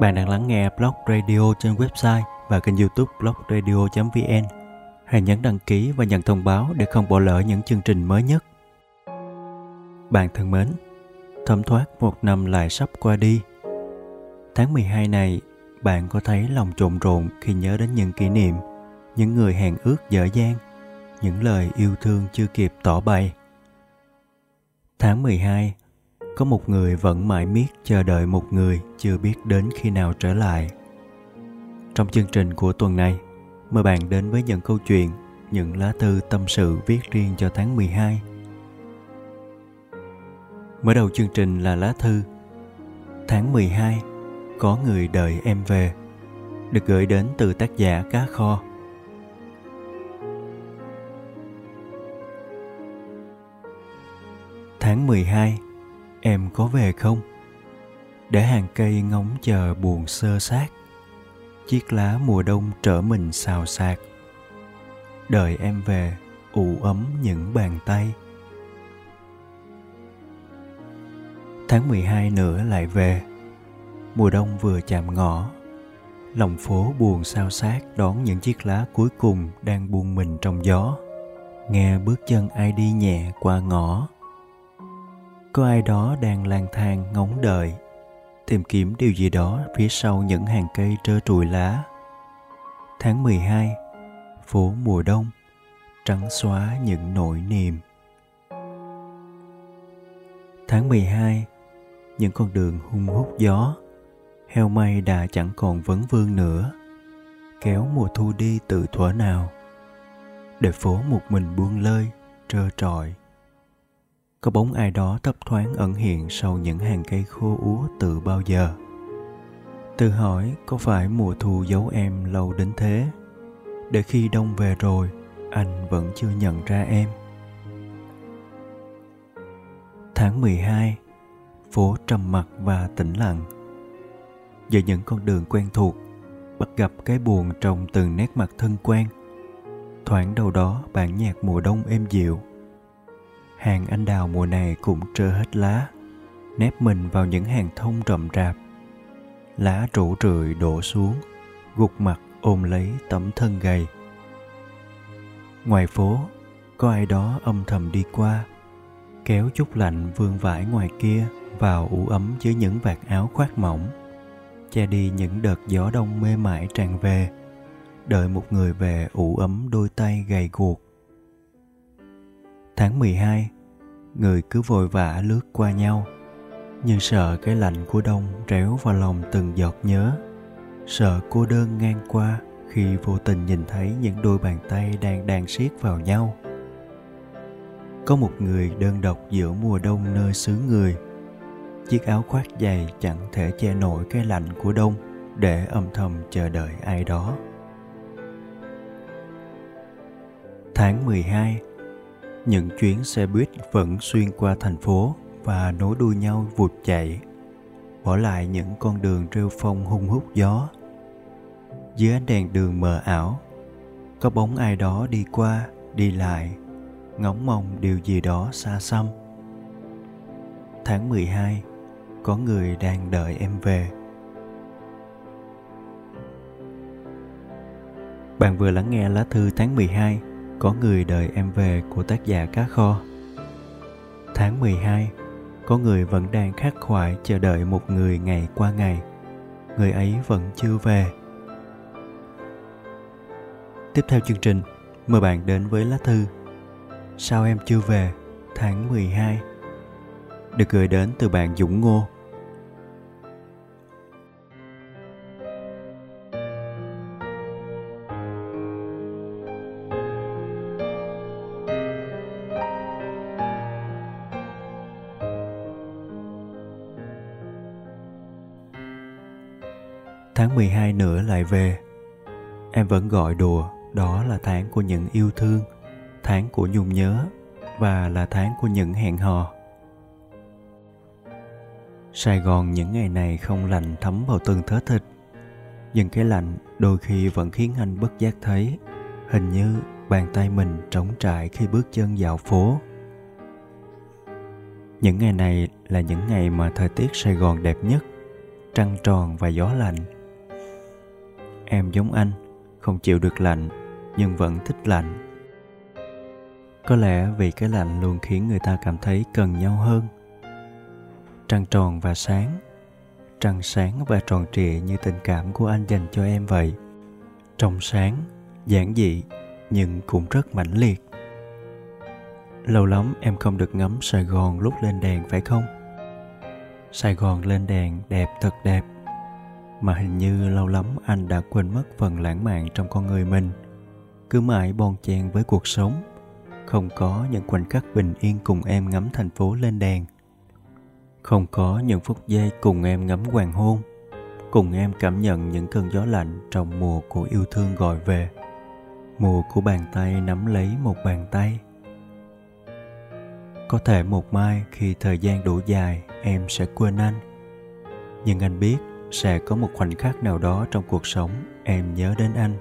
Bạn đang lắng nghe Blog Radio trên website và kênh youtube blogradio.vn. Hãy nhấn đăng ký và nhận thông báo để không bỏ lỡ những chương trình mới nhất. Bạn thân mến, thấm thoát một năm lại sắp qua đi. Tháng 12 này, bạn có thấy lòng trộn rộn khi nhớ đến những kỷ niệm, những người hẹn ước dở dang, những lời yêu thương chưa kịp tỏ bày. Tháng 12 có một người vẫn mãi miết chờ đợi một người chưa biết đến khi nào trở lại. Trong chương trình của tuần này, mời bạn đến với những câu chuyện, những lá thư tâm sự viết riêng cho tháng 12 Mở đầu chương trình là lá thư, Tháng 12 Có người đợi em về Được gửi đến từ tác giả Cá Kho. Tháng 12 em có về không? Để hàng cây ngóng chờ buồn sơ sát chiếc lá mùa đông trở mình xào xạc. Đợi em về, ủ ấm những bàn tay. Tháng 12 nữa lại về. Mùa đông vừa chạm ngõ. Lòng phố buồn sao sát đón những chiếc lá cuối cùng đang buông mình trong gió. Nghe bước chân ai đi nhẹ qua ngõ có ai đó đang lang thang, ngóng đợi, tìm kiếm điều gì đó phía sau những hàng cây trơ trụi lá. Tháng 12 phố mùa đông, trắng xóa những nỗi niềm. Tháng 12 những con đường hung hút gió, heo may đã chẳng còn vấn vương nữa, kéo mùa thu đi từ thuở nào. Để phố một mình buông lơi, trơ trọi có bóng ai đó thấp thoáng ẩn hiện sau những hàng cây khô úa từ bao giờ? Tự hỏi có phải mùa thu giấu em lâu đến thế? Để khi đông về rồi, anh vẫn chưa nhận ra em. Tháng 12 phố trầm mặc và tĩnh lặng. Giờ những con đường quen thuộc, bắt gặp cái buồn trong từng nét mặt thân quen. Thoảng đâu đó bản nhạc mùa đông êm dịu hàng anh đào mùa này cũng trơ hết lá, nép mình vào những hàng thông rậm rạp. Lá rủ rượi đổ xuống, gục mặt ôm lấy tấm thân gầy. Ngoài phố, có ai đó âm thầm đi qua, kéo chút lạnh vương vãi ngoài kia vào ủ ấm dưới những vạt áo khoác mỏng, che đi những đợt gió đông mê mải tràn về, đợi một người về ủ ấm đôi tay gầy guộc tháng 12 người cứ vội vã lướt qua nhau như sợ cái lạnh của đông réo vào lòng từng giọt nhớ. Sợ cô đơn ngang qua khi vô tình nhìn thấy những đôi bàn tay đang đang siết vào nhau. Có một người đơn độc giữa mùa đông nơi xứ người. Chiếc áo khoác dày chẳng thể che nổi cái lạnh của đông để âm thầm chờ đợi ai đó. Tháng 12 những chuyến xe buýt vẫn xuyên qua thành phố và nối đuôi nhau vụt chạy, bỏ lại những con đường rêu phong hung hút gió. Dưới ánh đèn đường mờ ảo, có bóng ai đó đi qua, đi lại, ngóng mong điều gì đó xa xăm. Tháng 12 có người đang đợi em về. Bạn vừa lắng nghe lá thư tháng 12 có người đợi em về của tác giả Cá Kho. Tháng 12, có người vẫn đang khắc khoải chờ đợi một người ngày qua ngày. Người ấy vẫn chưa về. Tiếp theo chương trình, mời bạn đến với lá thư Sao em chưa về? Tháng 12 Được gửi đến từ bạn Dũng Ngô Tháng 12 nữa lại về. Em vẫn gọi đùa, Đó là tháng của những yêu thương, Tháng của nhung nhớ Và là tháng của những hẹn hò. Sài Gòn những ngày này không lạnh thấm vào từng thớ thịt, Nhưng cái lạnh đôi khi vẫn khiến anh bất giác thấy Hình như bàn tay mình trống trại khi bước chân dạo phố. Những ngày này là những ngày mà thời tiết Sài Gòn đẹp nhất, trăng tròn và gió lạnh em giống anh, không chịu được lạnh, nhưng vẫn thích lạnh. Có lẽ vì cái lạnh luôn khiến người ta cảm thấy cần nhau hơn. Trăng tròn và sáng, trăng sáng và tròn trịa như tình cảm của anh dành cho em vậy. Trong sáng, giản dị, nhưng cũng rất mãnh liệt. Lâu lắm em không được ngắm sài gòn lúc lên đèn, phải không? Sài gòn lên đèn đẹp thật đẹp mà hình như lâu lắm anh đã quên mất phần lãng mạn trong con người mình. Cứ mãi bon chen với cuộc sống, không có những khoảnh khắc bình yên cùng em ngắm thành phố lên đèn. Không có những phút giây cùng em ngắm hoàng hôn, cùng em cảm nhận những cơn gió lạnh trong mùa của yêu thương gọi về. Mùa của bàn tay nắm lấy một bàn tay. Có thể một mai khi thời gian đủ dài, em sẽ quên anh. Nhưng anh biết sẽ có một khoảnh khắc nào đó trong cuộc sống em nhớ đến anh.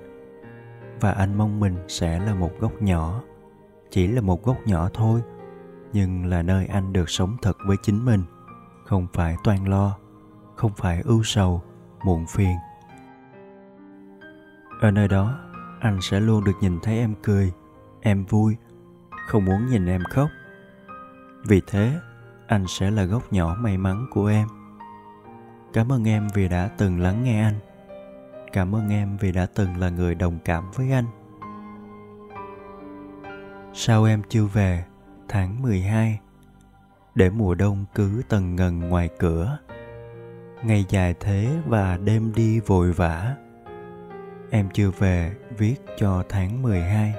Và anh mong mình sẽ là một góc nhỏ, chỉ là một góc nhỏ thôi, nhưng là nơi anh được sống thật với chính mình, không phải toan lo, không phải ưu sầu, muộn phiền. Ở nơi đó, anh sẽ luôn được nhìn thấy em cười, em vui, không muốn nhìn em khóc. Vì thế, anh sẽ là góc nhỏ may mắn của em cảm ơn em vì đã từng lắng nghe anh. Cảm ơn em vì đã từng là người đồng cảm với anh. Sao em chưa về, tháng 12 để mùa đông cứ tầng ngần ngoài cửa. Ngày dài thế và đêm đi vội vã. Em chưa về, viết cho tháng 12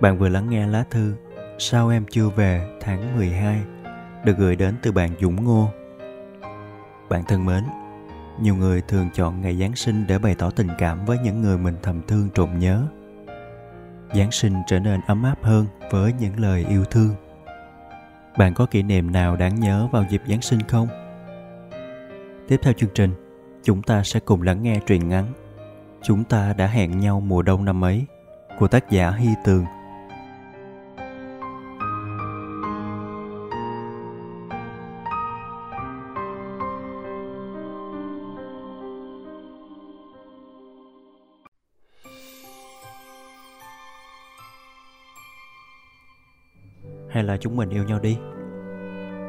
Bạn vừa lắng nghe lá thư Sao em chưa về tháng 12 được gửi đến từ bạn Dũng Ngô. Bạn thân mến, nhiều người thường chọn ngày Giáng sinh để bày tỏ tình cảm với những người mình thầm thương trộm nhớ. Giáng sinh trở nên ấm áp hơn với những lời yêu thương. Bạn có kỷ niệm nào đáng nhớ vào dịp Giáng sinh không? Tiếp theo chương trình, chúng ta sẽ cùng lắng nghe truyện ngắn Chúng ta đã hẹn nhau mùa đông năm ấy của tác giả Hy Tường hay là chúng mình yêu nhau đi?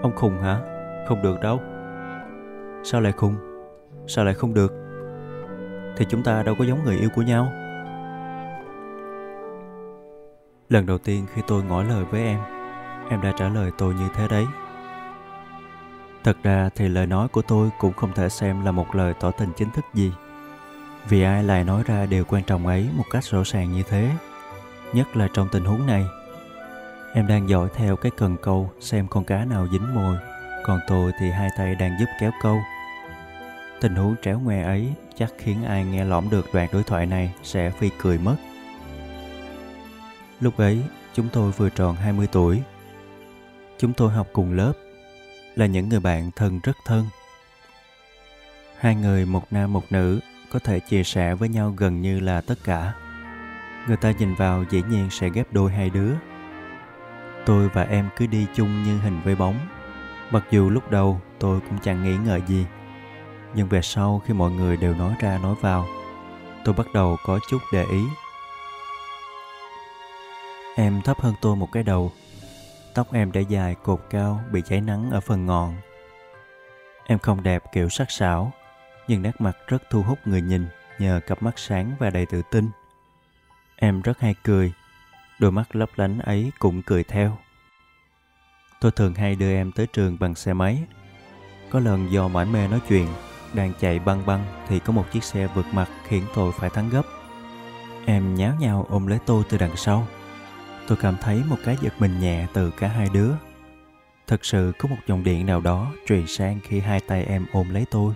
Ông khùng hả? Không được đâu. Sao lại khùng? Sao lại không được? Thì chúng ta đâu có giống người yêu của nhau. Lần đầu tiên khi tôi ngỏ lời với em em đã trả lời tôi như thế đấy. Thật ra thì lời nói của tôi cũng không thể xem là một lời tỏ tình chính thức gì. Vì ai lại nói ra điều quan trọng ấy một cách rõ ràng như thế? Nhất là trong tình huống này. Em đang dõi theo cái cần câu xem con cá nào dính mồi, còn tôi thì hai tay đang giúp kéo câu. Tình huống tréo ngoe ấy chắc khiến ai nghe lõm được đoạn đối thoại này sẽ phi cười mất. Lúc ấy, chúng tôi vừa tròn 20 tuổi. Chúng tôi học cùng lớp, là những người bạn thân rất thân. Hai người một nam một nữ có thể chia sẻ với nhau gần như là tất cả. Người ta nhìn vào dĩ nhiên sẽ ghép đôi hai đứa tôi và em cứ đi chung như hình với bóng. Mặc dù lúc đầu tôi cũng chẳng nghĩ ngợi gì, nhưng về sau khi mọi người đều nói ra nói vào, tôi bắt đầu có chút để ý. Em thấp hơn tôi một cái đầu, tóc em đã dài cột cao, bị cháy nắng ở phần ngọn. Em không đẹp kiểu sắc sảo, nhưng nét mặt rất thu hút người nhìn nhờ cặp mắt sáng và đầy tự tin. Em rất hay cười đôi mắt lấp lánh ấy cũng cười theo. Tôi thường hay đưa em tới trường bằng xe máy. Có lần do mải mê nói chuyện, đang chạy băng băng thì có một chiếc xe vượt mặt khiến tôi phải thắng gấp. Em nháo nhào ôm lấy tôi từ đằng sau. Tôi cảm thấy một cái giật mình nhẹ từ cả hai đứa. Thật sự có một dòng điện nào đó truyền sang khi hai tay em ôm lấy tôi.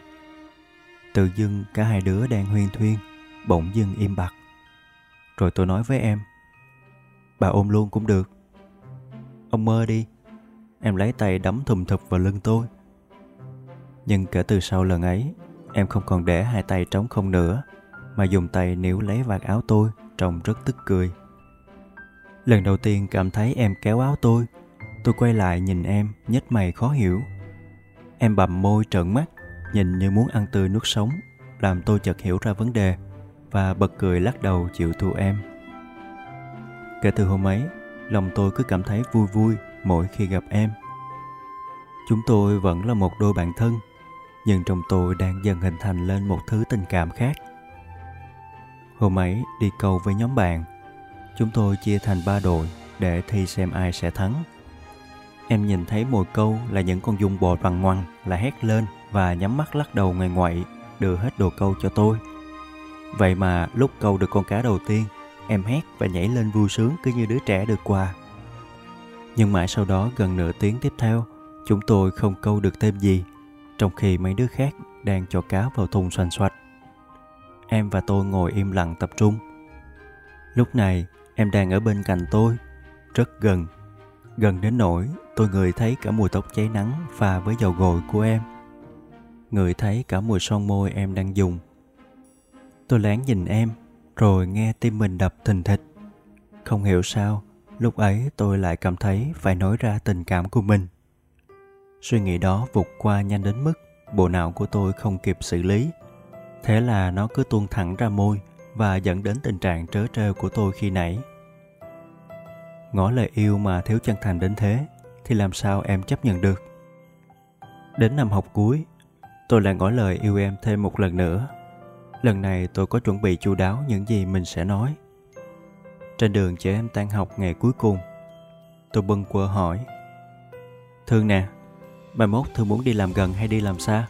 Tự dưng cả hai đứa đang huyên thuyên, bỗng dưng im bặt. Rồi tôi nói với em, Bà ôm luôn cũng được Ông mơ đi Em lấy tay đấm thùm thụp vào lưng tôi Nhưng kể từ sau lần ấy Em không còn để hai tay trống không nữa Mà dùng tay níu lấy vạt áo tôi Trông rất tức cười Lần đầu tiên cảm thấy em kéo áo tôi Tôi quay lại nhìn em, nhếch mày khó hiểu. Em bầm môi trợn mắt, nhìn như muốn ăn tươi nuốt sống, làm tôi chợt hiểu ra vấn đề và bật cười lắc đầu chịu thua em. Kể từ hôm ấy, lòng tôi cứ cảm thấy vui vui mỗi khi gặp em. Chúng tôi vẫn là một đôi bạn thân, nhưng trong tôi đang dần hình thành lên một thứ tình cảm khác. Hôm ấy đi câu với nhóm bạn, chúng tôi chia thành ba đội để thi xem ai sẽ thắng. Em nhìn thấy mồi câu là những con dung bò bằng ngoằn là hét lên và nhắm mắt lắc đầu ngoài ngoại đưa hết đồ câu cho tôi. Vậy mà lúc câu được con cá đầu tiên, em hét và nhảy lên vui sướng cứ như đứa trẻ được quà. Nhưng mãi sau đó gần nửa tiếng tiếp theo, chúng tôi không câu được thêm gì, trong khi mấy đứa khác đang cho cá vào thùng xoành xoạch. Em và tôi ngồi im lặng tập trung. Lúc này, em đang ở bên cạnh tôi, rất gần. Gần đến nỗi tôi ngửi thấy cả mùi tóc cháy nắng pha với dầu gội của em. Ngửi thấy cả mùi son môi em đang dùng. Tôi lén nhìn em, rồi nghe tim mình đập thình thịch. Không hiểu sao, lúc ấy tôi lại cảm thấy phải nói ra tình cảm của mình. Suy nghĩ đó vụt qua nhanh đến mức bộ não của tôi không kịp xử lý. Thế là nó cứ tuôn thẳng ra môi và dẫn đến tình trạng trớ trêu của tôi khi nãy. Ngỏ lời yêu mà thiếu chân thành đến thế thì làm sao em chấp nhận được? Đến năm học cuối, tôi lại ngỏ lời yêu em thêm một lần nữa. Lần này tôi có chuẩn bị chu đáo những gì mình sẽ nói. Trên đường chở em tan học ngày cuối cùng, tôi bâng quơ hỏi. Thương nè, mai mốt Thương muốn đi làm gần hay đi làm xa?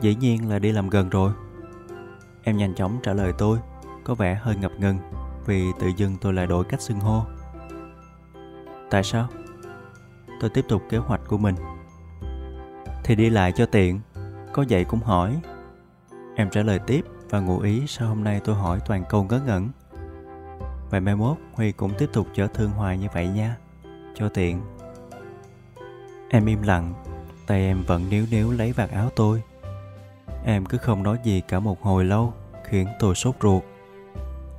Dĩ nhiên là đi làm gần rồi. Em nhanh chóng trả lời tôi, có vẻ hơi ngập ngừng vì tự dưng tôi lại đổi cách xưng hô. Tại sao? Tôi tiếp tục kế hoạch của mình. Thì đi lại cho tiện, có vậy cũng hỏi. Em trả lời tiếp và ngụ ý sao hôm nay tôi hỏi toàn câu ngớ ngẩn. Vậy mai mốt Huy cũng tiếp tục chở thương hoài như vậy nha, cho tiện. Em im lặng, tay em vẫn níu níu lấy vạt áo tôi. Em cứ không nói gì cả một hồi lâu, khiến tôi sốt ruột.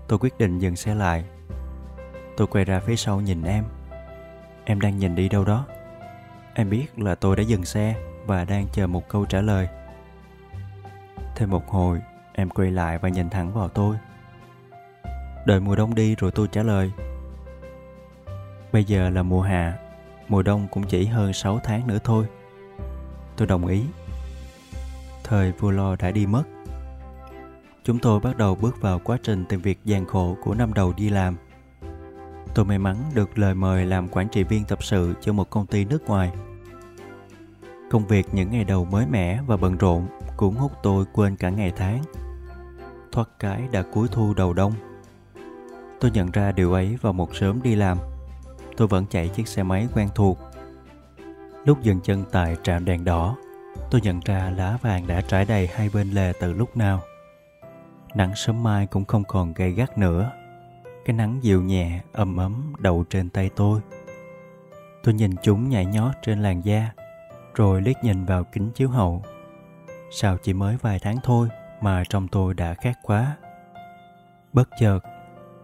Tôi quyết định dừng xe lại. Tôi quay ra phía sau nhìn em. Em đang nhìn đi đâu đó. Em biết là tôi đã dừng xe và đang chờ một câu trả lời. Thêm một hồi, em quay lại và nhìn thẳng vào tôi. Đợi mùa đông đi rồi tôi trả lời. Bây giờ là mùa hạ, mùa đông cũng chỉ hơn 6 tháng nữa thôi. Tôi đồng ý. Thời vua lo đã đi mất chúng tôi bắt đầu bước vào quá trình tìm việc gian khổ của năm đầu đi làm. Tôi may mắn được lời mời làm quản trị viên tập sự cho một công ty nước ngoài. Công việc những ngày đầu mới mẻ và bận rộn cũng hút tôi quên cả ngày tháng. Thoát cái đã cuối thu đầu đông. Tôi nhận ra điều ấy vào một sớm đi làm. Tôi vẫn chạy chiếc xe máy quen thuộc. Lúc dừng chân tại trạm đèn đỏ, tôi nhận ra lá vàng đã trải đầy hai bên lề từ lúc nào nắng sớm mai cũng không còn gay gắt nữa cái nắng dịu nhẹ ấm ấm đậu trên tay tôi tôi nhìn chúng nhảy nhót trên làn da rồi liếc nhìn vào kính chiếu hậu sao chỉ mới vài tháng thôi mà trong tôi đã khác quá. Bất chợt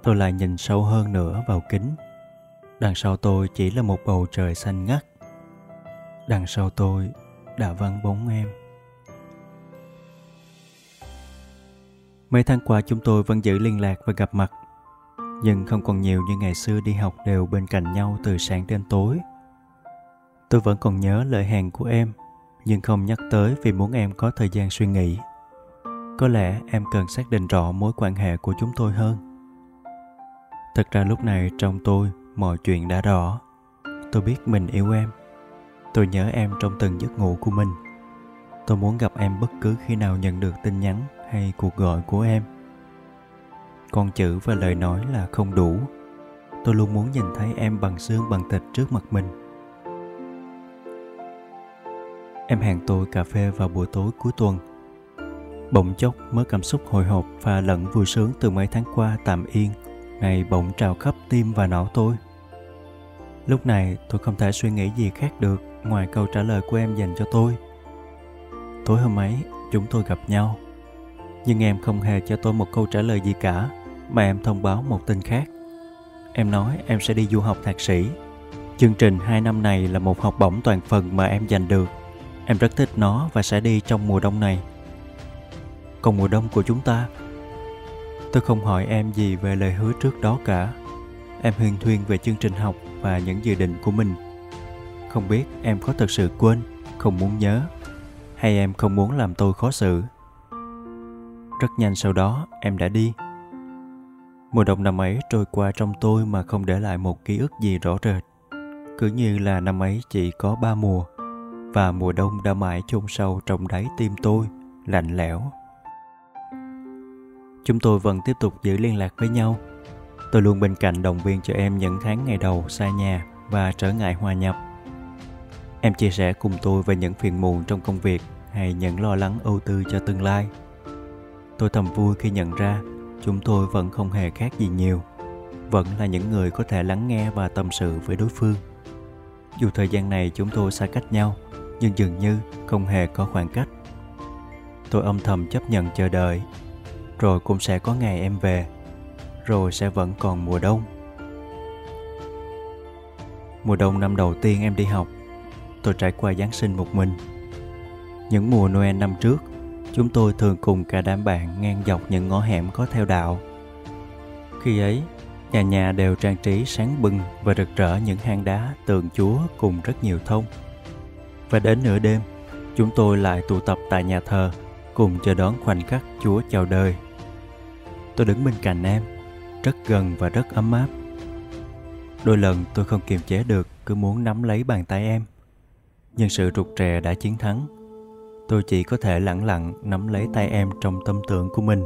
tôi lại nhìn sâu hơn nữa vào kính. Đằng sau tôi chỉ là một bầu trời xanh ngắt. Đằng sau tôi đã vắng bóng em. Mấy tháng qua chúng tôi vẫn giữ liên lạc và gặp mặt, nhưng không còn nhiều như ngày xưa đi học đều bên cạnh nhau từ sáng đến tối. Tôi vẫn còn nhớ lời hẹn của em, nhưng không nhắc tới vì muốn em có thời gian suy nghĩ. Có lẽ em cần xác định rõ mối quan hệ của chúng tôi hơn. Thật ra lúc này trong tôi mọi chuyện đã rõ. Tôi biết mình yêu em. Tôi nhớ em trong từng giấc ngủ của mình. Tôi muốn gặp em bất cứ khi nào nhận được tin nhắn hay cuộc gọi của em con chữ và lời nói là không đủ tôi luôn muốn nhìn thấy em bằng xương bằng thịt trước mặt mình em hẹn tôi cà phê vào buổi tối cuối tuần. Bỗng chốc mới cảm xúc hồi hộp và lẫn vui sướng từ mấy tháng qua tạm yên. Này bỗng trào khắp tim và não tôi. Lúc này tôi không thể suy nghĩ gì khác được ngoài câu trả lời của em dành cho tôi. Tối hôm ấy, chúng tôi gặp nhau. Nhưng em không hề cho tôi một câu trả lời gì cả, mà em thông báo một tin khác. Em nói em sẽ đi du học thạc sĩ. Chương trình 2 năm này là một học bổng toàn phần mà em giành được. Em rất thích nó và sẽ đi trong mùa đông này. Còn mùa đông của chúng ta? Tôi không hỏi em gì về lời hứa trước đó cả. Em huyên thuyên về chương trình học và những dự định của mình. Không biết em có thật sự quên, không muốn nhớ, hay em không muốn làm tôi khó xử. Rất nhanh sau đó em đã đi. Mùa đông năm ấy trôi qua trong tôi mà không để lại một ký ức gì rõ rệt cứ như là năm ấy chỉ có ba mùa và mùa đông đã mãi chôn sâu trong đáy tim tôi lạnh lẽo. Chúng tôi vẫn tiếp tục giữ liên lạc với nhau. Tôi luôn bên cạnh động viên cho em những tháng ngày đầu xa nhà và trở ngại hòa nhập. Em chia sẻ cùng tôi về những phiền muộn trong công việc hay những lo lắng ưu tư cho tương lai. Tôi thầm vui khi nhận ra chúng tôi vẫn không hề khác gì nhiều vẫn là những người có thể lắng nghe và tâm sự với đối phương. Dù thời gian này chúng tôi xa cách nhau, nhưng dường như không hề có khoảng cách. Tôi âm thầm chấp nhận chờ đợi, rồi cũng sẽ có ngày em về, rồi sẽ vẫn còn mùa đông. Mùa đông năm đầu tiên em đi học, tôi trải qua Giáng sinh một mình. Những mùa Noel năm trước, chúng tôi thường cùng cả đám bạn ngang dọc những ngõ hẻm có theo đạo. Khi ấy, Nhà nhà đều trang trí sáng bừng và rực rỡ những hang đá tượng Chúa cùng rất nhiều thông. Và đến nửa đêm, chúng tôi lại tụ tập tại nhà thờ cùng chờ đón khoảnh khắc Chúa chào đời. Tôi đứng bên cạnh em, rất gần và rất ấm áp. Đôi lần tôi không kiềm chế được cứ muốn nắm lấy bàn tay em. Nhưng sự rụt rè đã chiến thắng. Tôi chỉ có thể lặng lặng nắm lấy tay em trong tâm tưởng của mình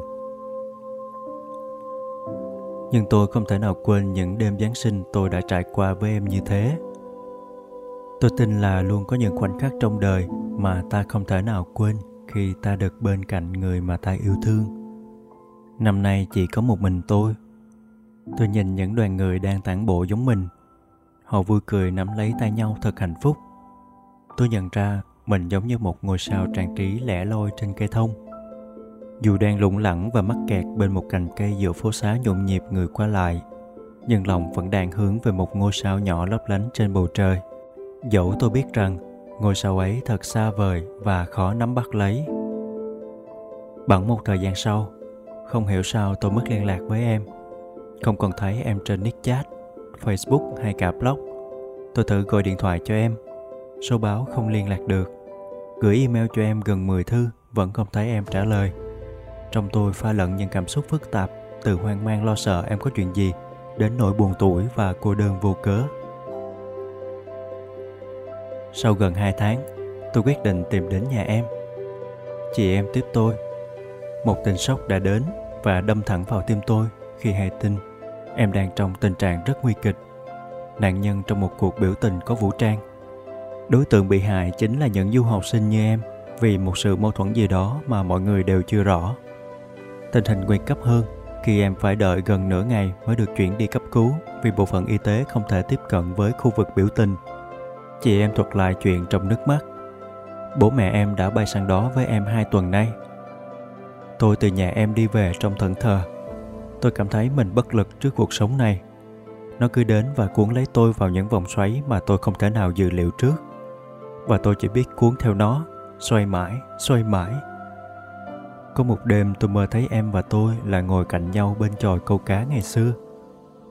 nhưng tôi không thể nào quên những đêm Giáng sinh tôi đã trải qua với em như thế. Tôi tin là luôn có những khoảnh khắc trong đời mà ta không thể nào quên khi ta được bên cạnh người mà ta yêu thương. Năm nay chỉ có một mình tôi. Tôi nhìn những đoàn người đang tản bộ giống mình. Họ vui cười nắm lấy tay nhau thật hạnh phúc. Tôi nhận ra mình giống như một ngôi sao trang trí lẻ loi trên cây thông dù đang lủng lẳng và mắc kẹt bên một cành cây giữa phố xá nhộn nhịp người qua lại, nhưng lòng vẫn đang hướng về một ngôi sao nhỏ lấp lánh trên bầu trời. Dẫu tôi biết rằng ngôi sao ấy thật xa vời và khó nắm bắt lấy. Bẵng một thời gian sau, không hiểu sao tôi mất liên lạc với em. Không còn thấy em trên nick chat, Facebook hay cả blog. Tôi thử gọi điện thoại cho em. Số báo không liên lạc được. Gửi email cho em gần 10 thư, vẫn không thấy em trả lời. Trong tôi pha lẫn những cảm xúc phức tạp từ hoang mang lo sợ em có chuyện gì đến nỗi buồn tuổi và cô đơn vô cớ. Sau gần 2 tháng, tôi quyết định tìm đến nhà em. Chị em tiếp tôi. Một tin sốc đã đến và đâm thẳng vào tim tôi khi hay tin em đang trong tình trạng rất nguy kịch. Nạn nhân trong một cuộc biểu tình có vũ trang. Đối tượng bị hại chính là những du học sinh như em vì một sự mâu thuẫn gì đó mà mọi người đều chưa rõ. Tình hình nguy cấp hơn khi em phải đợi gần nửa ngày mới được chuyển đi cấp cứu vì bộ phận y tế không thể tiếp cận với khu vực biểu tình. Chị em thuật lại chuyện trong nước mắt. Bố mẹ em đã bay sang đó với em hai tuần nay. Tôi từ nhà em đi về trong thẫn thờ. Tôi cảm thấy mình bất lực trước cuộc sống này. Nó cứ đến và cuốn lấy tôi vào những vòng xoáy mà tôi không thể nào dự liệu trước. Và tôi chỉ biết cuốn theo nó, xoay mãi, xoay mãi có một đêm tôi mơ thấy em và tôi là ngồi cạnh nhau bên chòi câu cá ngày xưa.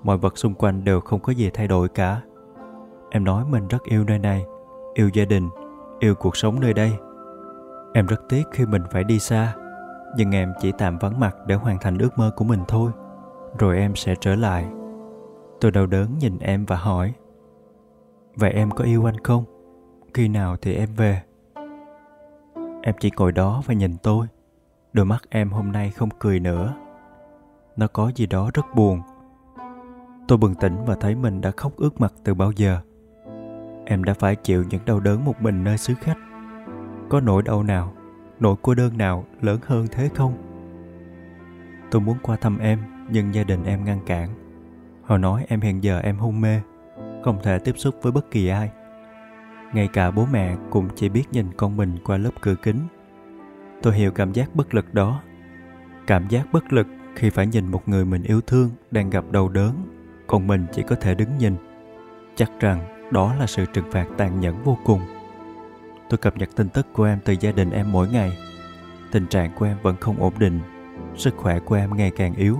Mọi vật xung quanh đều không có gì thay đổi cả. Em nói mình rất yêu nơi này, yêu gia đình, yêu cuộc sống nơi đây. Em rất tiếc khi mình phải đi xa, nhưng em chỉ tạm vắng mặt để hoàn thành ước mơ của mình thôi. Rồi em sẽ trở lại. Tôi đau đớn nhìn em và hỏi Vậy em có yêu anh không? Khi nào thì em về? Em chỉ ngồi đó và nhìn tôi đôi mắt em hôm nay không cười nữa nó có gì đó rất buồn tôi bừng tỉnh và thấy mình đã khóc ướt mặt từ bao giờ em đã phải chịu những đau đớn một mình nơi xứ khách. Có nỗi đau nào, nỗi cô đơn nào lớn hơn thế không? Tôi muốn qua thăm em, nhưng gia đình em ngăn cản. Họ nói em hiện giờ em hôn mê, không thể tiếp xúc với bất kỳ ai. Ngay cả bố mẹ cũng chỉ biết nhìn con mình qua lớp cửa kính. Tôi hiểu cảm giác bất lực đó. Cảm giác bất lực khi phải nhìn một người mình yêu thương đang gặp đau đớn, còn mình chỉ có thể đứng nhìn. Chắc rằng đó là sự trừng phạt tàn nhẫn vô cùng. Tôi cập nhật tin tức của em từ gia đình em mỗi ngày. Tình trạng của em vẫn không ổn định, sức khỏe của em ngày càng yếu.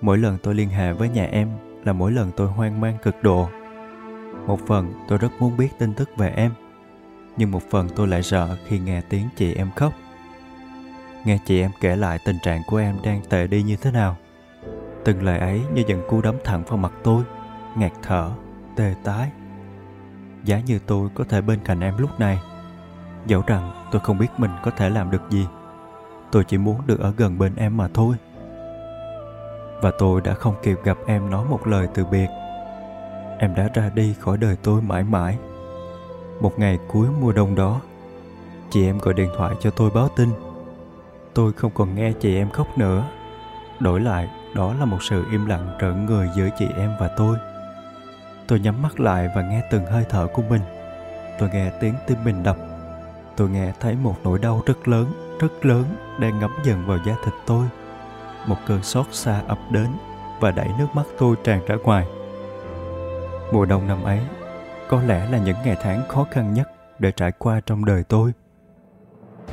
Mỗi lần tôi liên hệ với nhà em là mỗi lần tôi hoang mang cực độ. Một phần tôi rất muốn biết tin tức về em, nhưng một phần tôi lại sợ khi nghe tiếng chị em khóc. Nghe chị em kể lại tình trạng của em đang tệ đi như thế nào. Từng lời ấy như dần cú đấm thẳng vào mặt tôi ngạt thở, tê tái giá như tôi có thể bên cạnh em lúc này. Dẫu rằng tôi không biết mình có thể làm được gì, tôi chỉ muốn được ở gần bên em mà thôi. Và tôi đã không kịp gặp em nói một lời từ biệt. Em đã ra đi khỏi đời tôi mãi mãi. Một ngày cuối mùa đông đó, chị em gọi điện thoại cho tôi báo tin. Tôi không còn nghe chị em khóc nữa. Đổi lại, đó là một sự im lặng rợn người giữa chị em và tôi tôi nhắm mắt lại và nghe từng hơi thở của mình. Tôi nghe tiếng tim mình đập. Tôi nghe thấy một nỗi đau rất lớn rất lớn đang ngấm dần vào da thịt tôi. Một cơn xót xa ập đến và đẩy nước mắt tôi tràn ra ngoài. Mùa đông năm ấy, có lẽ là những ngày tháng khó khăn nhất để trải qua trong đời tôi.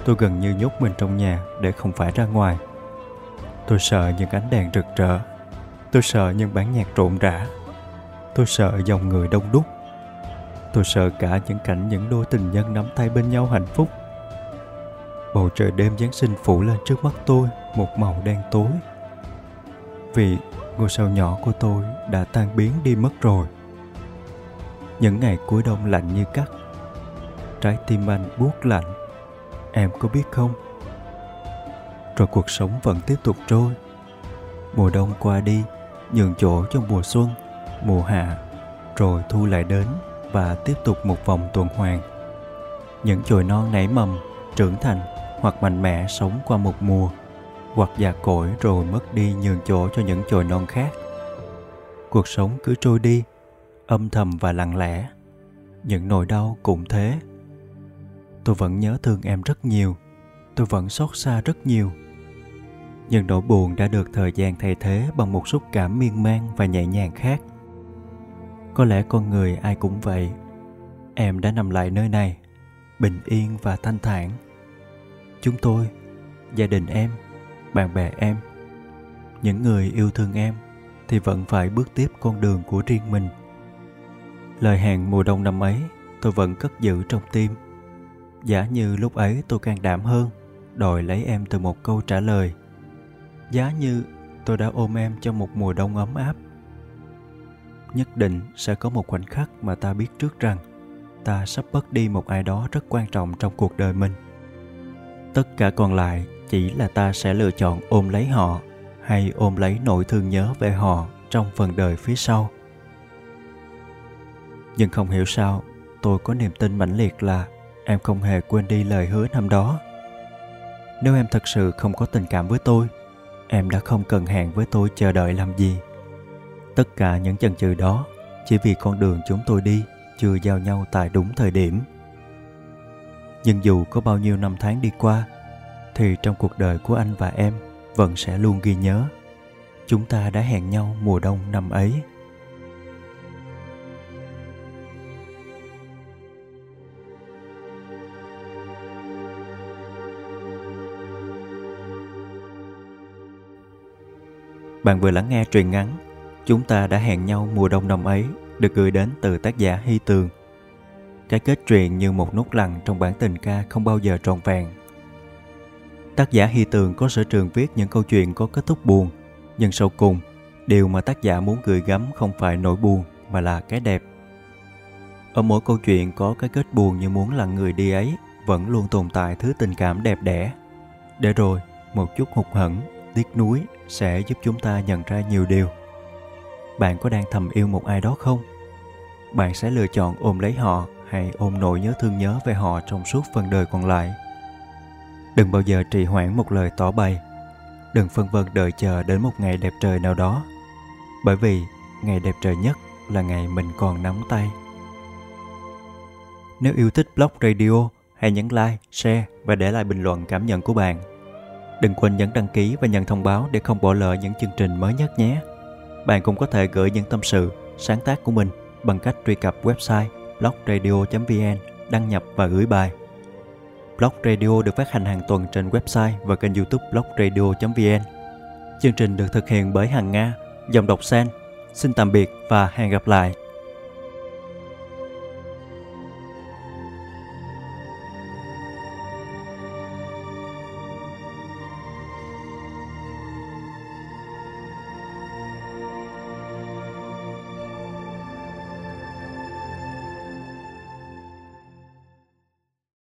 Tôi gần như nhốt mình trong nhà để không phải ra ngoài. Tôi sợ những ánh đèn rực rỡ. Tôi sợ những bản nhạc rộn rã tôi sợ dòng người đông đúc. Tôi sợ cả những cảnh những đôi tình nhân nắm tay bên nhau hạnh phúc. Bầu trời đêm giáng sinh phủ lên trước mắt tôi một màu đen tối. Vì ngôi sao nhỏ của tôi đã tan biến đi mất rồi. Những ngày cuối đông lạnh như cắt. Trái tim anh buốt lạnh. Em có biết không? Rồi cuộc sống vẫn tiếp tục trôi. Mùa đông qua đi, nhường chỗ cho mùa xuân mùa hạ, rồi thu lại đến và tiếp tục một vòng tuần hoàn. Những chồi non nảy mầm, trưởng thành hoặc mạnh mẽ sống qua một mùa, hoặc già cỗi rồi mất đi nhường chỗ cho những chồi non khác. Cuộc sống cứ trôi đi, âm thầm và lặng lẽ. Những nỗi đau cũng thế. Tôi vẫn nhớ thương em rất nhiều, tôi vẫn xót xa rất nhiều. Nhưng nỗi buồn đã được thời gian thay thế bằng một xúc cảm miên man và nhẹ nhàng khác có lẽ con người ai cũng vậy. Em đã nằm lại nơi này, bình yên và thanh thản. Chúng tôi, gia đình em, bạn bè em, những người yêu thương em thì vẫn phải bước tiếp con đường của riêng mình. Lời hẹn mùa đông năm ấy tôi vẫn cất giữ trong tim. Giả như lúc ấy tôi can đảm hơn, đòi lấy em từ một câu trả lời. Giá như tôi đã ôm em trong một mùa đông ấm áp nhất định sẽ có một khoảnh khắc mà ta biết trước rằng ta sắp mất đi một ai đó rất quan trọng trong cuộc đời mình. Tất cả còn lại chỉ là ta sẽ lựa chọn ôm lấy họ hay ôm lấy nỗi thương nhớ về họ trong phần đời phía sau. Nhưng không hiểu sao, tôi có niềm tin mãnh liệt là em không hề quên đi lời hứa năm đó. Nếu em thật sự không có tình cảm với tôi, em đã không cần hẹn với tôi chờ đợi làm gì tất cả những chần chừ đó, chỉ vì con đường chúng tôi đi, chưa giao nhau tại đúng thời điểm. Nhưng dù có bao nhiêu năm tháng đi qua, thì trong cuộc đời của anh và em vẫn sẽ luôn ghi nhớ. Chúng ta đã hẹn nhau mùa đông năm ấy. Bạn vừa lắng nghe truyền ngắn Chúng ta đã hẹn nhau mùa đông năm ấy được gửi đến từ tác giả Hy Tường. Cái kết truyện như một nút lằn trong bản tình ca không bao giờ tròn vẹn. Tác giả Hy Tường có sở trường viết những câu chuyện có kết thúc buồn, nhưng sau cùng, điều mà tác giả muốn gửi gắm không phải nỗi buồn mà là cái đẹp. Ở mỗi câu chuyện có cái kết buồn như muốn là người đi ấy, vẫn luôn tồn tại thứ tình cảm đẹp đẽ. Để rồi, một chút hụt hẫng, tiếc nuối sẽ giúp chúng ta nhận ra nhiều điều bạn có đang thầm yêu một ai đó không? Bạn sẽ lựa chọn ôm lấy họ hay ôm nỗi nhớ thương nhớ về họ trong suốt phần đời còn lại? Đừng bao giờ trì hoãn một lời tỏ bày. Đừng phân vân đợi chờ đến một ngày đẹp trời nào đó. Bởi vì ngày đẹp trời nhất là ngày mình còn nắm tay. Nếu yêu thích blog radio, hãy nhấn like, share và để lại bình luận cảm nhận của bạn. Đừng quên nhấn đăng ký và nhận thông báo để không bỏ lỡ những chương trình mới nhất nhé bạn cũng có thể gửi những tâm sự sáng tác của mình bằng cách truy cập website blogradio.vn, đăng nhập và gửi bài. Blog Radio được phát hành hàng tuần trên website và kênh youtube blogradio.vn. Chương trình được thực hiện bởi Hằng Nga, dòng đọc sen. Xin tạm biệt và hẹn gặp lại.